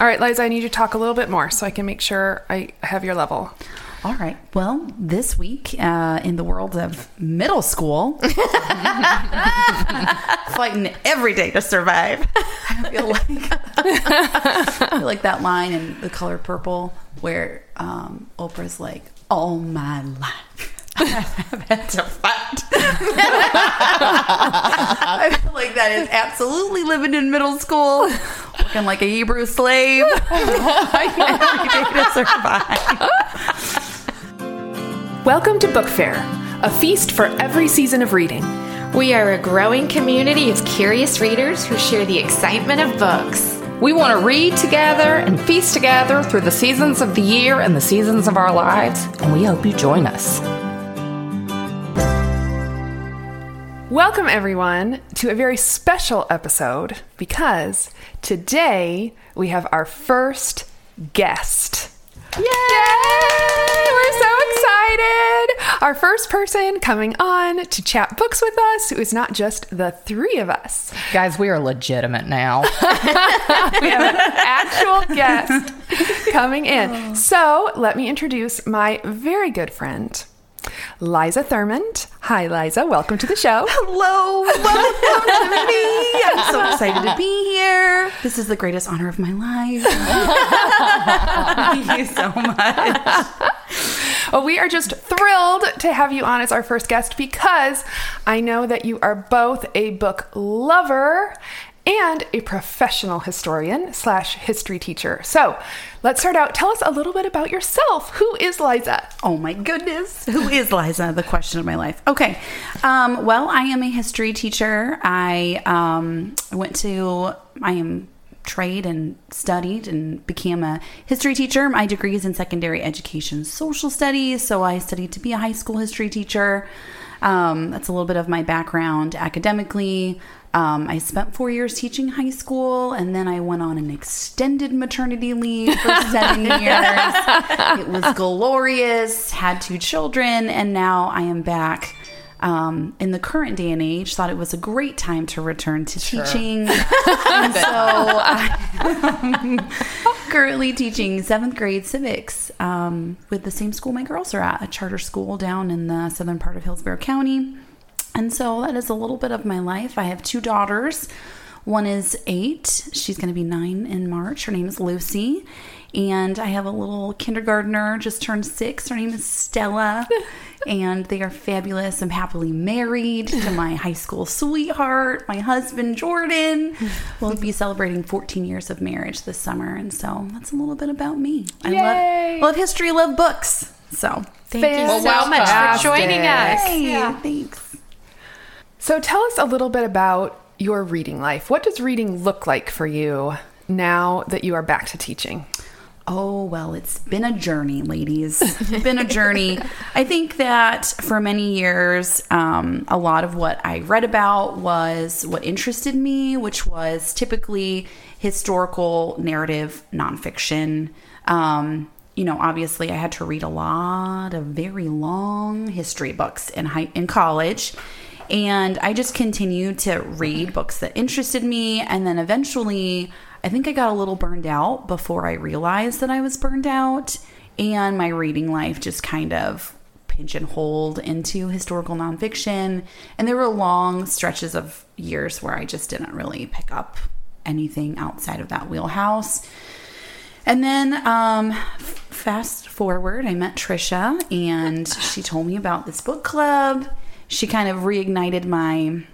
All right, Liza, I need you to talk a little bit more so I can make sure I have your level. All right. Well, this week uh, in the world of middle school, fighting every day to survive. I feel like I feel like that line in The Color Purple where um, Oprah's like, "All my life." I've had to fight. I feel like that is absolutely living in middle school, working like a Hebrew slave, fighting every day to survive. Welcome to BookFare, a feast for every season of reading. We are a growing community of curious readers who share the excitement of books. We want to read together and feast together through the seasons of the year and the seasons of our lives, and we hope you join us. Welcome, everyone, to a very special episode because today we have our first guest. Yay! We're so excited! Our first person coming on to chat books with us who is not just the three of us. Guys, we are legitimate now. We have an actual guest coming in. So let me introduce my very good friend, Liza Thurmond. Hi, Liza. Welcome to the show. Hello, welcome to me. I'm so excited to be here. This is the greatest honor of my life. Thank you so much. Well, we are just thrilled to have you on as our first guest because I know that you are both a book lover and a professional historian slash history teacher. So let's start out. Tell us a little bit about yourself. Who is Liza? Oh my goodness. Who is Liza? The question of my life. Okay. Um, well, I am a history teacher. I um, went to, I am trade and studied and became a history teacher. My degree is in secondary education social studies. So I studied to be a high school history teacher. Um, that's a little bit of my background academically. Um, I spent four years teaching high school, and then I went on an extended maternity leave for seven years. It was glorious, had two children, and now I am back. Um, in the current day and age, thought it was a great time to return to teaching. and so I'm currently teaching seventh grade civics um, with the same school my girls are at, a charter school down in the southern part of Hillsborough County. And so that is a little bit of my life. I have two daughters. One is eight. She's going to be nine in March. Her name is Lucy. And I have a little kindergartner, just turned six. Her name is Stella. and they are fabulous. I'm happily married to my high school sweetheart, my husband, Jordan. We'll be celebrating 14 years of marriage this summer. And so that's a little bit about me. I Yay. love, love history, love books. So Thank you so Fantastic. much for joining us. hey, thanks. So tell us a little bit about your reading life. What does reading look like for you now that you are back to teaching? Oh, well, it's been a journey, ladies. It's been a journey. I think that for many years, um, a lot of what I read about was what interested me, which was typically historical narrative nonfiction. Um, you know, obviously, I had to read a lot of very long history books in high in college. And I just continued to read books that interested me. And then eventually, I think I got a little burned out before I realized that I was burned out. And my reading life just kind of pigeonholed into historical nonfiction. And there were long stretches of years where I just didn't really pick up anything outside of that wheelhouse. And then, um, f- fast forward, I met Trisha and she told me about this book club. She kind of reignited my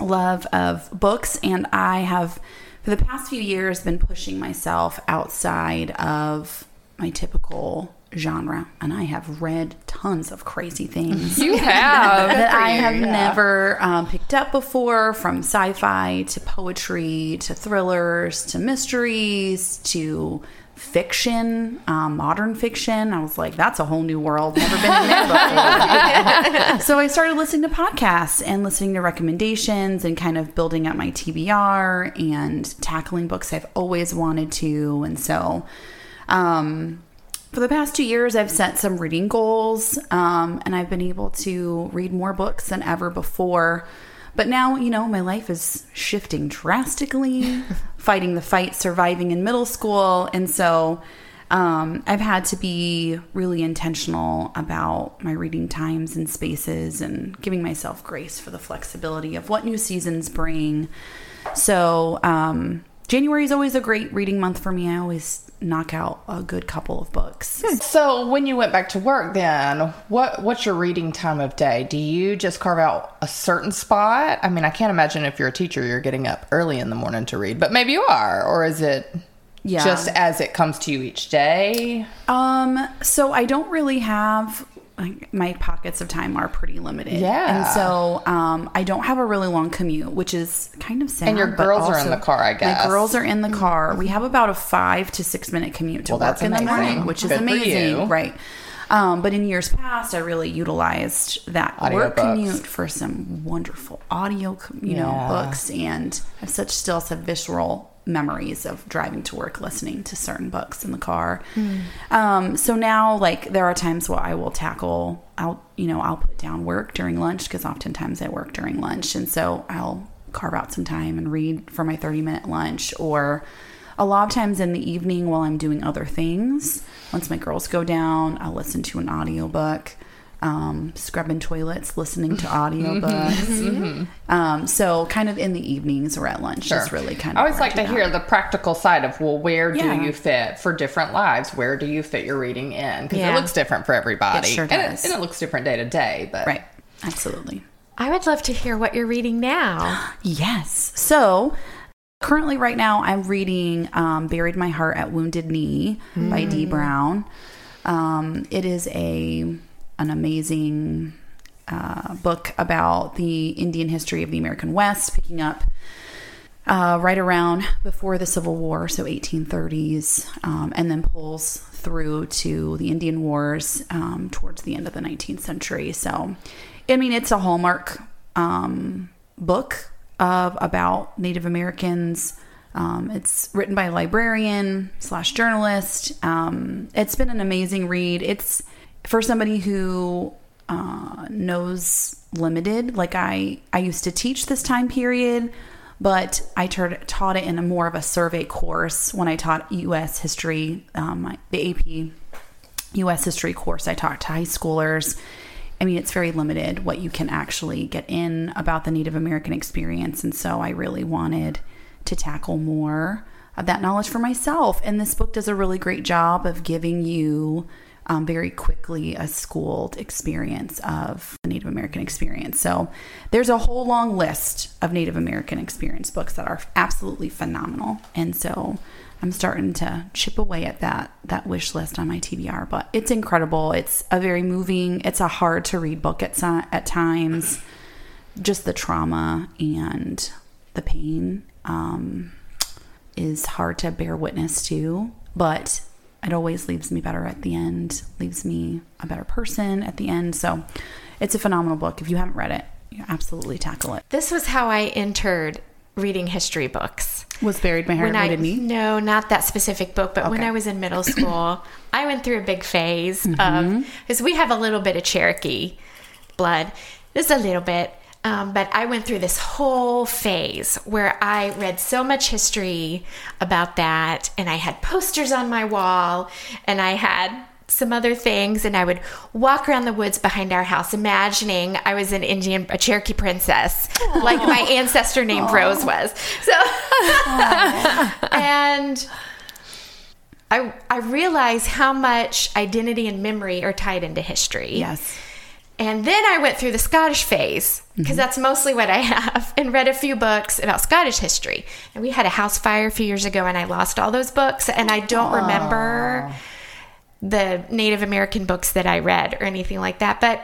love of books, and I have, for the past few years, been pushing myself outside of my typical genre. And I have read tons of crazy things You have. that I have never um, picked up before from sci fi to poetry to thrillers to mysteries to fiction, um, modern fiction. I was like, that's a whole new world. Never been in there before. so I started listening to podcasts and listening to recommendations and kind of building up my TBR and tackling books I've always wanted to. And so, um, for the past two years, I've set some reading goals, um, and I've been able to read more books than ever before. But now, you know, my life is shifting drastically fighting the fight, surviving in middle school. And so um, I've had to be really intentional about my reading times and spaces and giving myself grace for the flexibility of what new seasons bring. So, um, January is always a great reading month for me. I always knock out a good couple of books. So when you went back to work, then what what's your reading time of day? Do you just carve out a certain spot? I mean, I can't imagine if you're a teacher, you're getting up early in the morning to read, but maybe you are, or is it Yeah. just as it comes to you each day? Um, so I don't really have like my pockets of time are pretty limited. Yeah. And so um I don't have a really long commute, which is kind of sad. And your girls are in the car, I guess. My girls are in the car. We have about a five to six minute commute to Well, work in the morning, which is Good for amazing. Right. Um, but in years past, I really utilized that work Audiobooks. commute for some wonderful audio, you know, Yeah. books, and I such still have visceral memories of driving to work, listening to certain books in the car. Um, so now, like, there are times where I will tackle, I'll, you know, I'll put down work during lunch because oftentimes I work during lunch, and so I'll carve out some time and read for my thirty minute lunch or a lot of times in the evening while I'm doing other things. Once my girls go down, I'll listen to an audiobook, um, scrubbing toilets, listening to audiobooks. um, so kind of in the evenings or at lunch is really kind of. I always like do to that. hear the practical side of well, where do you fit for different lives? Where do you fit your reading in? Because Yeah. it looks different for everybody. It sure And it, and it looks different day to day. But Right. Absolutely. I would love to hear what you're reading now. Yes. So currently, right now, I'm reading um, "Buried My Heart at Wounded Knee" by Dee Brown. Um, it is a an amazing uh, book about the Indian history of the American West, picking up uh, right around before the Civil War, so 1830s, um, and then pulls through to the Indian Wars um, towards the end of the 19th century. So, I mean, it's a hallmark um, book of about Native Americans. Um, it's written by a librarian slash journalist. Um, it's been an amazing read. It's for somebody who uh, knows limited. Like I, I used to teach this time period, but I taught it in a more of a survey course when I taught U.S. history, um, the AP U.S. history course I taught to high schoolers. I mean, it's very limited what you can actually get in about the Native American experience. And so I really wanted to tackle more of that knowledge for myself. And this book does a really great job of giving you um, very quickly a schooled experience of the Native American experience. So there's a whole long list of Native American experience books that are absolutely phenomenal. And so I'm starting to chip away at that that wish list on my TBR, but it's incredible. It's a very moving. It's a hard to read book at at times. Just the trauma and the pain um, is hard to bear witness to, but it always leaves me better at the end. Leaves me a better person at the end. So it's a phenomenal book. If you haven't read it, you absolutely tackle it. This was how I entered reading history books. Was buried my heart when I wounded no, not that specific book, but when I was in middle school, I went through a big phase Mm-hmm. of because we have a little bit of Cherokee blood, just a little bit. Um, but I went through this whole phase where I read so much history about that, and I had posters on my wall, and I had some other things, and I would walk around the woods behind our house, imagining I was an Indian, a Cherokee princess, like my ancestor named Rose was. So, and I I realize how much identity and memory are tied into history. Yes. And then I went through the Scottish phase because that's mostly what I have and read a few books about Scottish history. And we had a house fire a few years ago and I lost all those books and I don't remember the Native American books that I read or anything like that. But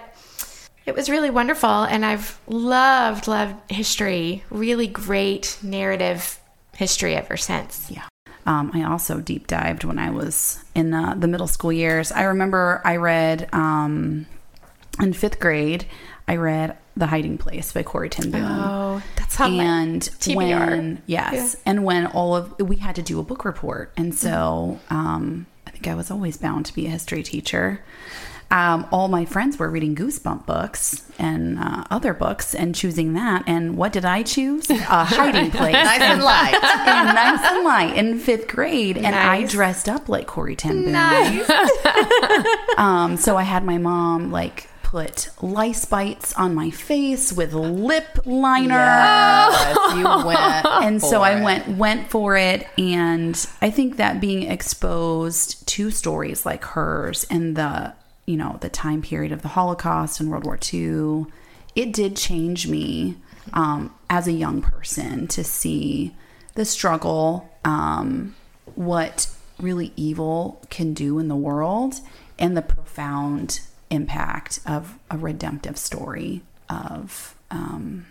it was really wonderful and I've loved, loved history. Really great narrative history ever since. Yeah. Um, I also deep dived when I was in uh, the middle school years. I remember I read um, in fifth grade. I read The Hiding Place by Corrie Ten Boom. Oh, that's my and TBR. when yes, and when all of we had to do a book report, and so um, I think I was always bound to be a history teacher. um, all my friends were reading Goosebump books and uh, other books and choosing that. And what did I choose? A hiding place. Nice and light. and nice and light in fifth grade, and I dressed up like Corrie Ten Boom. Nice. Um, so I had my mom like put lice bites on my face with lip liner. Yes, you went. and so I it. went went for it, and I think that being exposed to stories like hers and the you know the time period of the Holocaust and World War II, it did change me um, as a young person to see the struggle, um, what really evil can do in the world, and the profound impact of a redemptive story of um,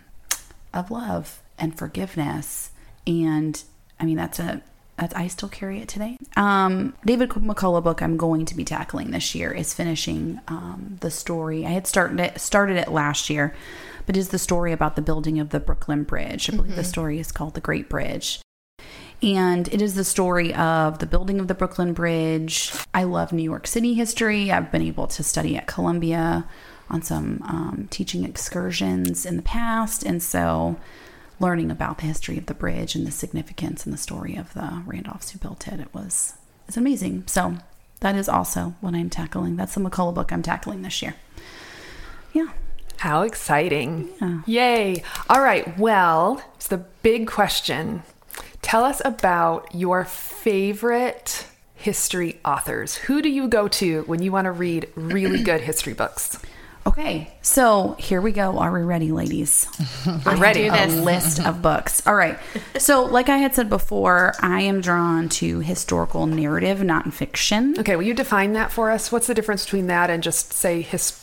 of love and forgiveness. And I mean, that's a, that's, I still carry it today. Um, David McCullough book I'm going to be tackling this year is finishing um, the story. I had started it, started it last year, but is the story about the building of the Brooklyn Bridge. I believe the story is called The Great Bridge. And it is the story of the building of the Brooklyn Bridge. I love New York City history. I've been able to study at Columbia on some um, teaching excursions in the past. And so learning about the history of the bridge and the significance and the story of the Randolphs who built it, it was it's amazing. So that is also what I'm tackling. That's the McCullough book I'm tackling this year. Yeah. How exciting. Yeah. Yay. All right. Well, it's the big question. Tell us about your favorite history authors. Who do you go to when you want to read really good history books? Okay, so here we go. Are we ready, ladies? We're ready. a list of books. All right. So, like I had said before, I am drawn to historical narrative, nonfiction. Okay, will you define that for us? What's the difference between that and just say his,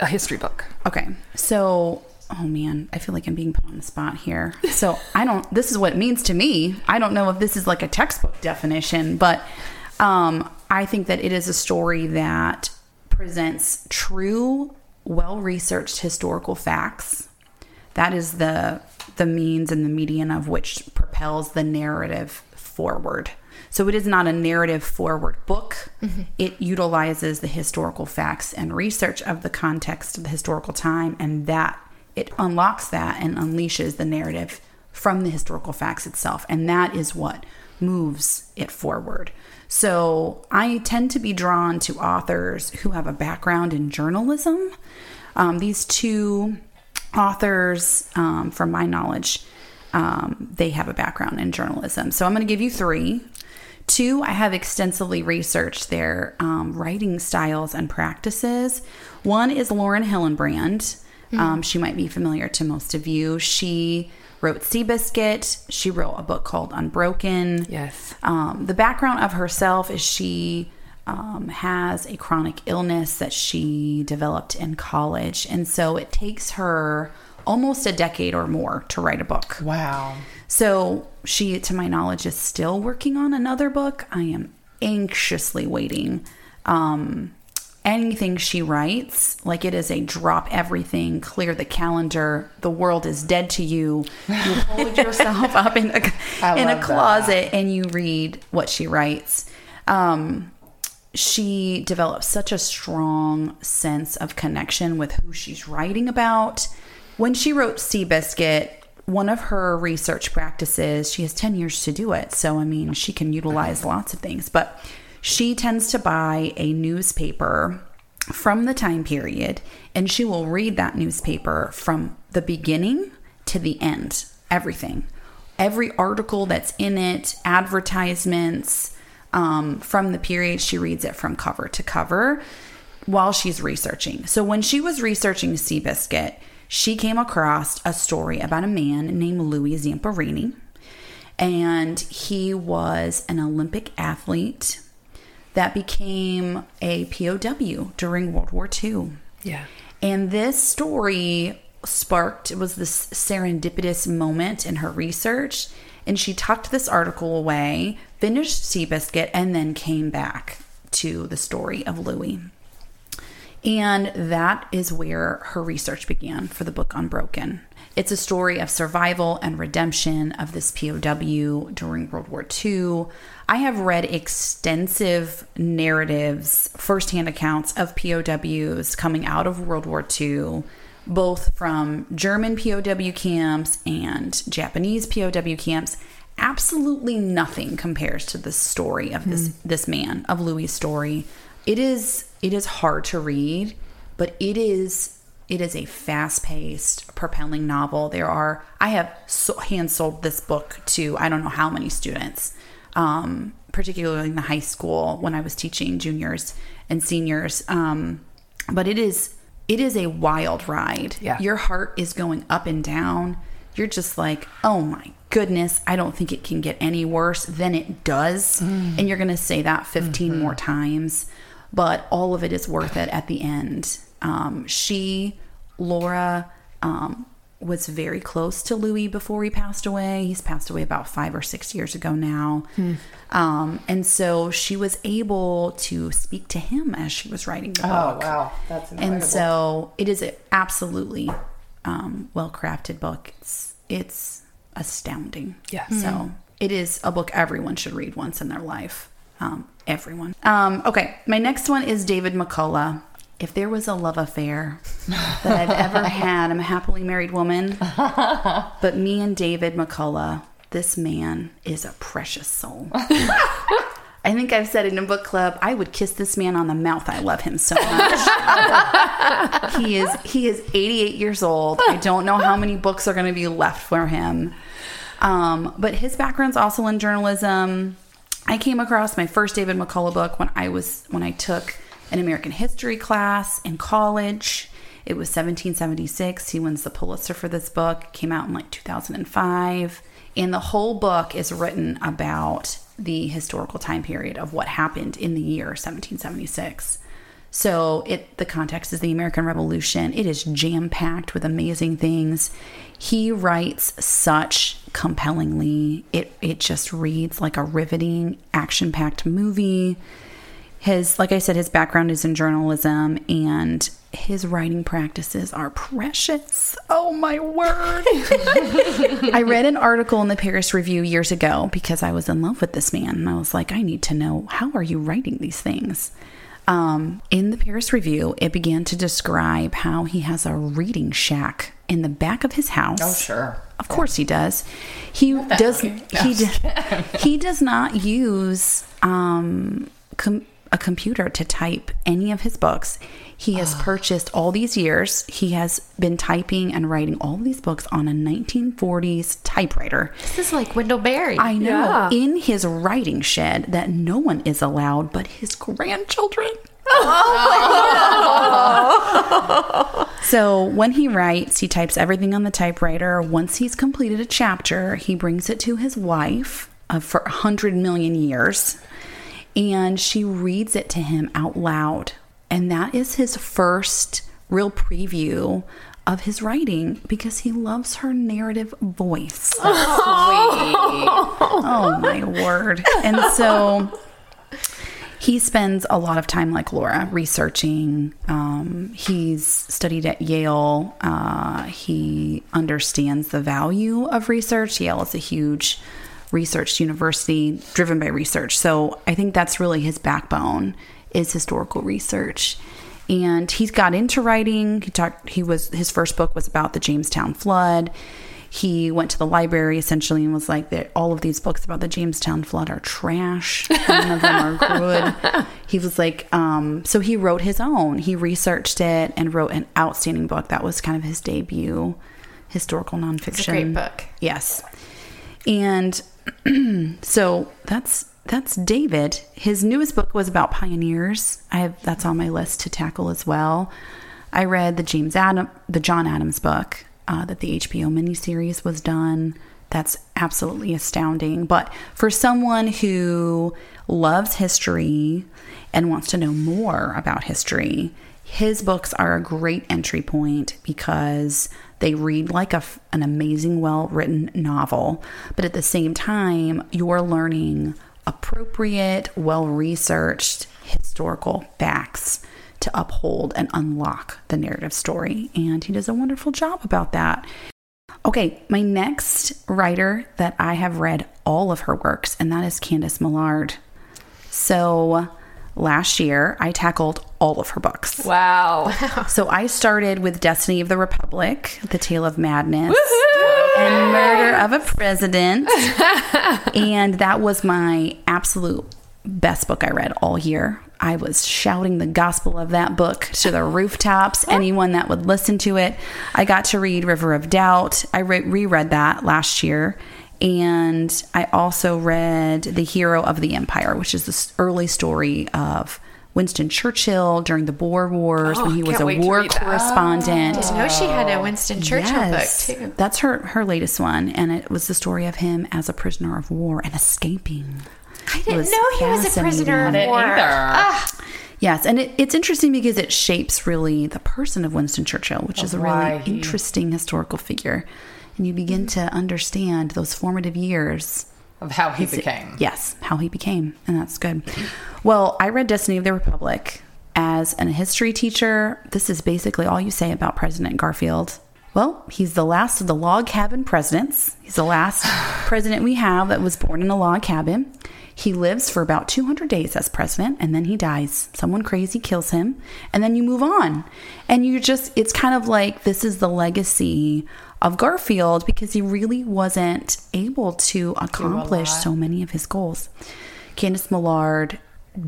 a history book? Okay. So, oh man, I feel like I'm being put on the spot here. So, I don't, this is what it means to me. I don't know if this is like a textbook definition, but um, I think that it is a story that presents true, well researched historical facts. That is the the means and the median of which propels the narrative forward. So it is not a narrative forward book. It utilizes the historical facts and research of the context of the historical time and that it unlocks that and unleashes the narrative from the historical facts itself and that is what moves it forward. So I tend to be drawn to authors who have a background in journalism. Um, these two authors, um, from my knowledge, um, they have a background in journalism. So I'm going to give you three. Two, I have extensively researched their um, writing styles and practices. One is Lauren Hillenbrand. Um, she might be familiar to most of you. She wrote Seabiscuit. She wrote a book called Unbroken. Yes. Um, the background of herself is she um, has a chronic illness that she developed in college. And so it takes her almost a decade or more to write a book. Wow. So she, to my knowledge, is still working on another book. I am anxiously waiting. Um, anything she writes, like it is a drop everything, clear the calendar, the world is dead to you. You hold yourself up in a, I in a closet and you read what she writes. Um, she develops such a strong sense of connection with who she's writing about. When she wrote Seabiscuit, one of her research practices, she has 10 years to do it. So, I mean, she can utilize lots of things, but she tends to buy a newspaper from the time period and she will read that newspaper from the beginning to the end, everything. Every article that's in it, advertisements, um, from the period. She reads it from cover to cover while she's researching. So when she was researching Seabiscuit, she came across a story about a man named Louis Zamperini. And he was an Olympic athlete that became a POW during World War II. Yeah. And this story sparked, it was this serendipitous moment in her research. And she tucked this article away, finished Seabiscuit, and then came back to the story of Louis. And that is where her research began for the book Unbroken. It's a story of survival and redemption of this POW during World War II. I have read extensive narratives, firsthand accounts of POWs coming out of World War II, both from German POW camps and Japanese POW camps. Absolutely nothing compares to the story of this hmm. this man, of Louis' story. It is it is hard to read, but it is it is a fast-paced, propelling novel. There are I have so, hand sold this book to I don't know how many students, um, particularly in the high school when I was teaching juniors and seniors. Um, but it is it is a wild ride. Yeah. your heart is going up and down. You're just like, oh my goodness, I don't think it can get any worse than it does. And you're going to say that 15 more times, but all of it is worth it at the end. Um, she, Laura, um, was very close to Louis before he passed away. He's passed away about five or six years ago now. Um, and so she was able to speak to him as she was writing the Oh book. Oh, wow, that's incredible. And so it is an absolutely um, well crafted book. It's it's astounding. Yes. So it is a book everyone should read once in their life. Um, everyone. Um, okay, my next one is David McCullough. If there was a love affair that I've ever had, I'm a happily married woman. But me and David McCullough, this man is a precious soul. I think I've said it in a book club. I would kiss this man on the mouth. I love him so much. he is he is 88 years old. I don't know how many books are going to be left for him. Um, but his background's also in journalism. I came across my first David McCullough book when I was when I took an American history class in college. It was 1776. He wins the Pulitzer for this book. Came out in like 2005. And the whole book is written about the historical time period of what happened in the year 1776. So it the context is the American Revolution. It is jam packed with amazing things. He writes such compellingly. It it just reads like a riveting, action packed movie. His like I said, his background is in journalism and his writing practices are precious. Oh my word. I read an article in the Paris Review years ago because I was in love with this man and I was like, I need to know how are you writing these things? Um, in the Paris Review, it began to describe how he has a reading shack in the back of his house. oh sure. Of course he does. He does. He he does not use um, com- a computer to type any of his books. He has purchased all these years. He has been typing and writing all these books on a 1940s typewriter. This is like Wendell Berry. I know Yeah. in his writing shed that no one is allowed but his grandchildren. Oh. so when he writes, he types everything on the typewriter. Once he's completed a chapter, he brings it to his wife uh, for a hundred million years, and she reads it to him out loud. And that is his first real preview of his writing because he loves her narrative voice. Oh my word. And so he spends a lot of time, like Laura, researching. Um, he's studied at Yale. Uh, he understands the value of research. Yale is a huge research university driven by research. So I think that's really his backbone is historical research. And he's got into writing. He talked he was his first book was about the Jamestown flood he went to the library essentially and was like that all of these books about the jamestown flood are trash none of them are good he was like um, so he wrote his own he researched it and wrote an outstanding book that was kind of his debut historical nonfiction It's a great book. yes and so that's that's David. His newest book was about pioneers. I have that's on my list to tackle as well. I read the James Adam, the John Adams book uh, that the HBO miniseries was done. That's absolutely astounding. But for someone who loves history and wants to know more about history, his books are a great entry point because they read like a, an amazing, well written novel. But at the same time, you're learning appropriate, well researched historical facts to uphold and unlock the narrative story. And he does a wonderful job about that. Okay, my next writer that I have read all of her works, and that is Candice Millard. So last year, I tackled all of her books. Wow. So I started with Destiny of the Republic, The Tale of Madness, and Murder of a President. and that was my absolute best book I read all year. I was shouting the gospel of that book to the rooftops, anyone that would listen to it. I got to read River of Doubt. I re- reread that last year. And I also read The Hero of the Empire, which is this early story of Winston Churchill during the Boer Wars Oh, when he was a war read that. correspondent. Didn't know she had a Winston Churchill Yes. book too. That's her her latest one, and it was the story of him as a prisoner of war and escaping. I didn't know he was a prisoner of war. Either. Yes, and it, it's interesting because it shapes really the person of Winston Churchill, which is a really he- interesting historical figure, and you begin mm-hmm. to understand those formative years Of how he became. Yes, how he became, and that's good. Well, I read Destiny of the Republic as a history teacher. This is basically all you say about President Garfield. Well, he's the last of the log cabin presidents. He's the last president we have that was born in a log cabin. He lives for about 200 days as president and then he dies. Someone crazy kills him and then you move on. And you just, it's kind of like this is the legacy of Garfield because he really wasn't able to accomplish so many of his goals. Candice Millard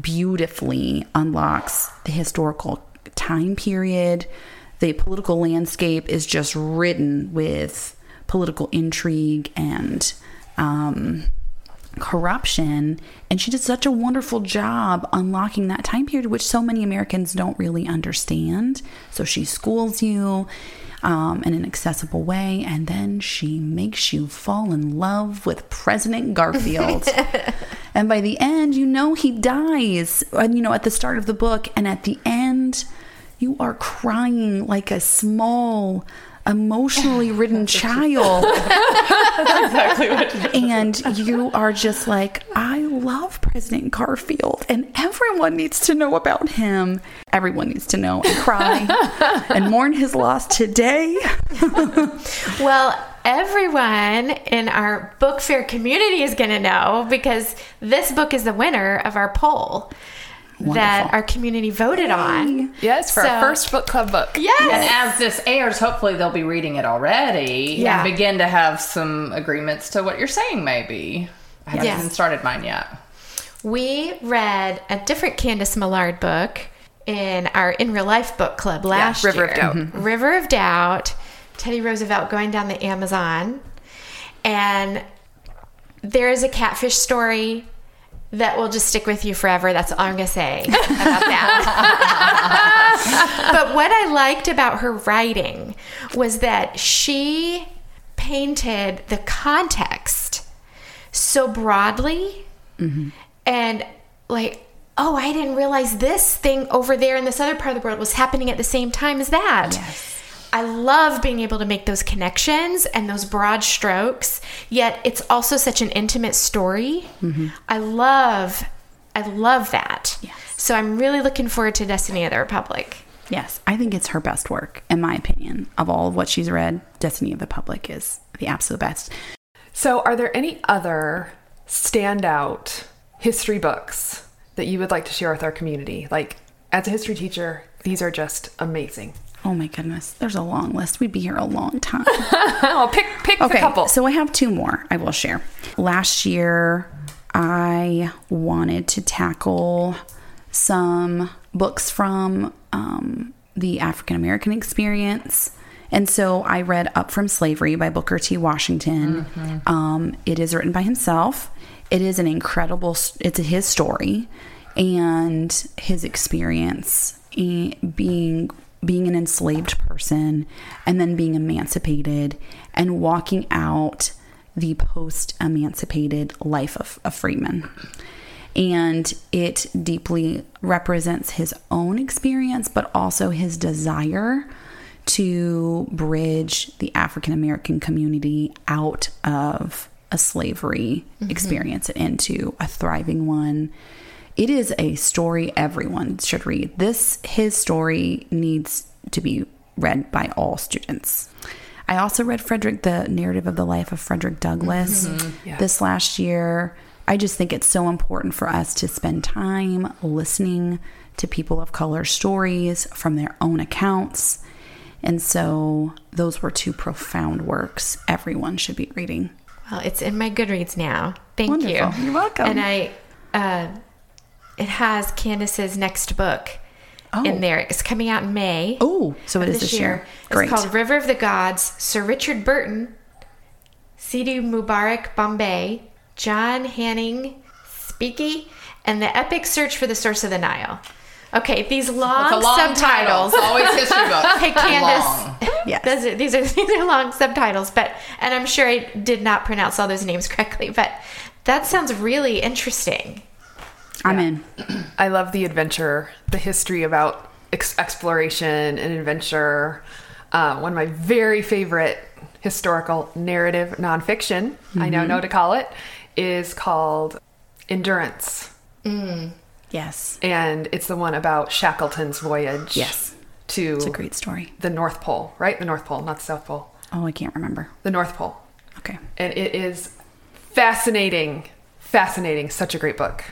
beautifully unlocks the historical time period. The political landscape is just ridden with political intrigue and um, corruption. And she did such a wonderful job unlocking that time period, which so many Americans don't really understand. So she schools you um, in an accessible way, and then she makes you fall in love with President Garfield. and by the end, you know he dies. And you know, at the start of the book, and at the end, you are crying like a small, emotionally ridden child exactly what and you are just like, I love President Garfield, and everyone needs to know about him. Everyone needs to know and cry and mourn his loss today. well, everyone in our BookFare community is going to know because this book is the winner of our poll that our community voted on. Yes, for So- our first book club book. Yes. And as this airs, hopefully they'll be reading it already Yeah. and begin to have some agreements to what you're saying, maybe. I haven't Yes. even started mine yet. We read a different Candice Millard book in our in real life book club last River year. of Doubt. Mm-hmm. River of Doubt. Teddy Roosevelt going down the Amazon, and there is a catfish story that will just stick with you forever. That's all I'm gonna say about that. but what I liked about her writing was that she painted the context so broadly mm-hmm. and like oh i didn't realize this thing over there in this other part of the world was happening at the same time as that i love being able to make those connections and those broad strokes yet it's also such an intimate story mm-hmm. i love i love that Yes. so i'm really looking forward to destiny of the republic Yes, I think it's her best work, in my opinion. Of all of what she's read, Destiny of the Public is the absolute best. So, are there any other standout history books that you would like to share with our community? Like, as a history teacher, these are just amazing. Oh my goodness, there's a long list. We'd be here a long time. oh, pick pick Okay, a couple. so I have two more I will share. Last year, I wanted to tackle some books from um, the African American experience. And so I read Up From Slavery by Booker T. Washington. Um, it is written by himself. It is an incredible, it's his story and his experience in being being an enslaved person and then being emancipated and walking out the post emancipated life of a freeman. And it deeply represents his own experience, but also his desire to bridge the African American community out of a slavery mm-hmm. experience and into a thriving one. It is a story everyone should read. This his story needs to be read by all students. I also read Frederick, the narrative of the life of Frederick Douglass Yes. this last year. I just think it's so important for us to spend time listening to people of color stories from their own accounts. And so those were two profound works everyone should be reading. Well, it's in my Goodreads now. Thank Wonderful. you. You're welcome. And I, uh, it has Candice's next book Oh. in there. It's coming out in May. Oh, so it of this year. It's Great. called River of the Gods. Sir Richard Burton, Sidi Mubarak Bombay, John Hanning Speaky, and the epic search for the source of the Nile. Okay, these long, long subtitles. Always history books. Hey, Candice. Yes. Those are, these are these are long subtitles, but and I'm sure I did not pronounce all those names correctly, but that sounds really interesting. I'm in. I love the adventure, the history about ex- exploration and adventure. Uh, one of my very favorite historical narrative nonfiction, I now know to call it, is called Endurance. Yes. And it's the one about Shackleton's voyage Yes. to It's a great story. the North Pole, right? The North Pole, not the South Pole. Oh, I can't remember. The North Pole. Okay. And it is fascinating, fascinating. Such a great book.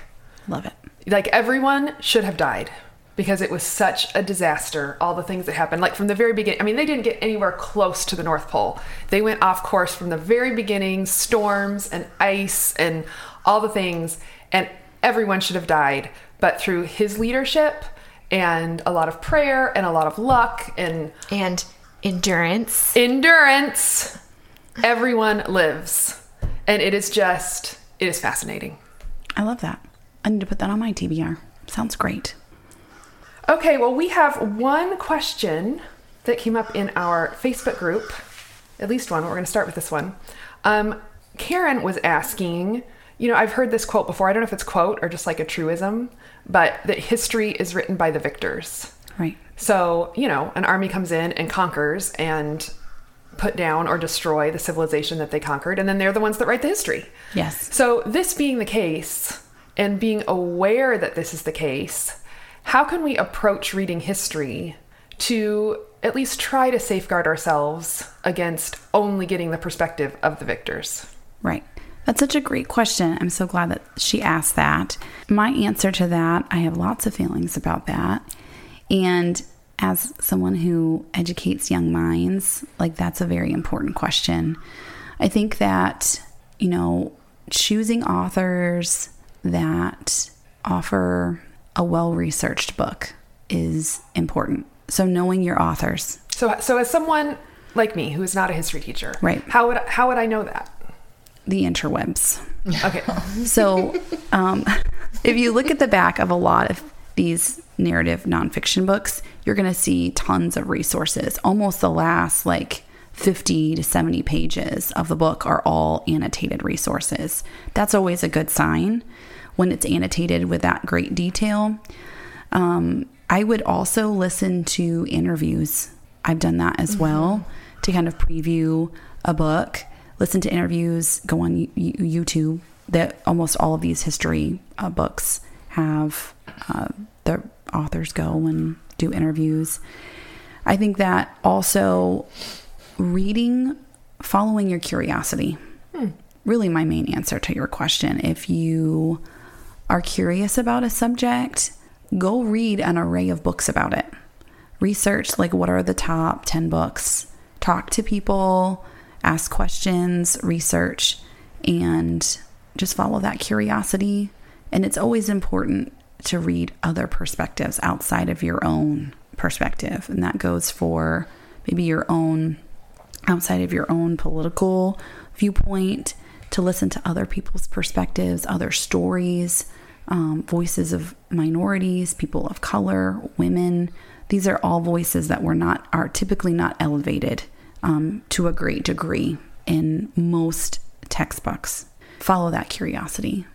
Love it. like everyone should have died because it was such a disaster all the things that happened like from the very beginning i mean they didn't get anywhere close to the north pole they went off course from the very beginning storms and ice and all the things and everyone should have died but through his leadership and a lot of prayer and a lot of luck and And endurance. endurance everyone lives and it is just it is fascinating I love that. I need to put that on my TBR. Sounds great. Okay, well, we have one question that came up in our Facebook group. At least one. We're going to start with this one. Um, Karen was asking, you know, I've heard this quote before. I don't know if it's quote or just like a truism, but that history is written by the victors. Right. So, you know, an army comes in and conquers and put down or destroy the civilization that they conquered, and then they're the ones that write the history. Yes. So, this being the case, and being aware that this is the case, how can we approach reading history to at least try to safeguard ourselves against only getting the perspective of the victors? Right. That's such a great question. I'm so glad that she asked that. My answer to that, I have lots of feelings about that. And as someone who educates young minds, like that's a very important question. I think that, you know, choosing authors that offer a well researched book is important. So knowing your authors. So, so as someone like me who is not a history teacher, Right. How would how would I know that? the interwebs. Okay, So, um, if you look at the back of a lot of these narrative nonfiction books, you're going to see tons of resources. Almost the last like 50 to 70 pages of the book are all annotated resources. That's always a good sign when it's annotated with that great detail. Um, I would also listen to interviews. I've done that as well to kind of preview a book. Listen to interviews. Go on YouTube. That almost all of these history uh, books have uh, the authors go and do interviews. I think that also reading, following your curiosity. Hmm. Really, my main answer to your question. If you are curious about a subject, go read an array of books about it. Research, like, what are the top 10 books? Talk to people, ask questions, research, and just follow that curiosity. And it's always important to read other perspectives outside of your own perspective. And that goes for maybe your own, outside of your own political viewpoint, to listen to other people's perspectives, other stories, um, voices of minorities, people of color, women. These are all voices that were not are typically not elevated um, to a great degree in most textbooks. Follow that curiosity.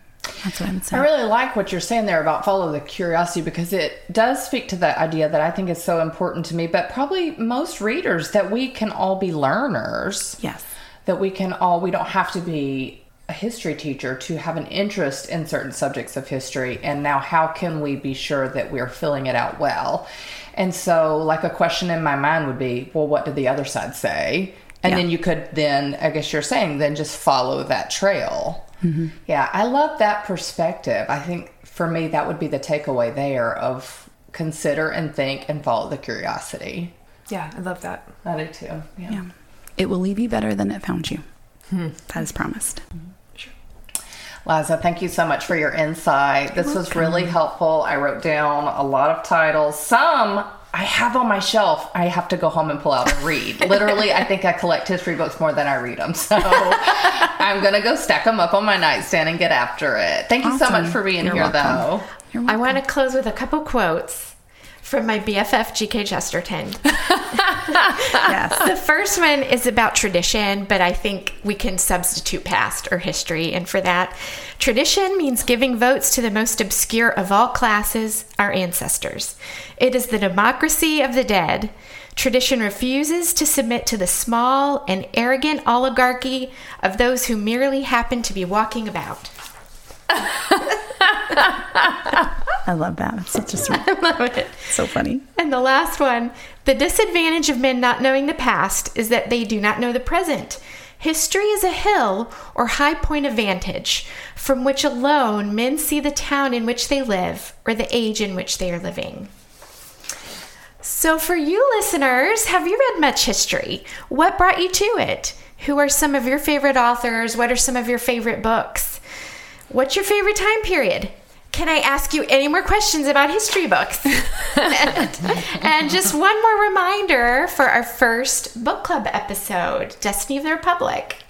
That's what I would say. I really like what you're saying there about follow the curiosity because it does speak to that idea that I think is so important to me, but probably most readers that we can all be learners. yes. That we can all, we don't have to be a history teacher to have an interest in certain subjects of history and now how can we be sure that we're filling it out well and so like a question in my mind would be well what did the other side say and Yeah. then you could then i guess you're saying then just follow that trail Mm-hmm. yeah i love that perspective i think for me that would be the takeaway there of consider and think and follow the curiosity Yeah, I love that. i do too yeah. Yeah. It will leave you better than it found you. Hmm. That is promised. Mm-hmm. Liza, thank you so much for your insight. This was really helpful. I wrote down a lot of titles. Some I have on my shelf. I have to go home and pull out and read. Literally, I think I collect history books more than I read them. So I'm going to go stack them up on my nightstand and get after it. Thank you so much for being You're here, welcome. though. I want to close with a couple quotes from my BFF GK Chesterton. yes. the first one is about tradition, but I think we can substitute past or history. And for that, tradition means giving votes to the most obscure of all classes, our ancestors. It is the democracy of the dead. Tradition refuses to submit to the small and arrogant oligarchy of those who merely happen to be walking about. I love that. It's sweet, I love it. so funny. And the last one the disadvantage of men not knowing the past is that they do not know the present. History is a hill or high point of vantage from which alone men see the town in which they live or the age in which they are living. So, for you listeners, have you read much history? What brought you to it? Who are some of your favorite authors? What are some of your favorite books? What's your favorite time period? Can I ask you any more questions about history books? and, and just one more reminder for our first book club episode Destiny of the Republic.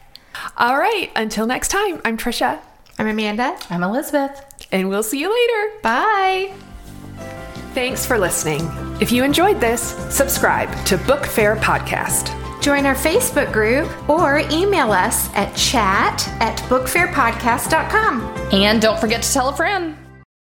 All right, until next time, I'm Trisha, I'm Amanda. I'm Elizabeth. and we'll see you later. Bye. Thanks for listening. If you enjoyed this, subscribe to BookFare Podcast. Join our Facebook group or email us at chat at bookfarepodcast.com. And don't forget to tell a friend.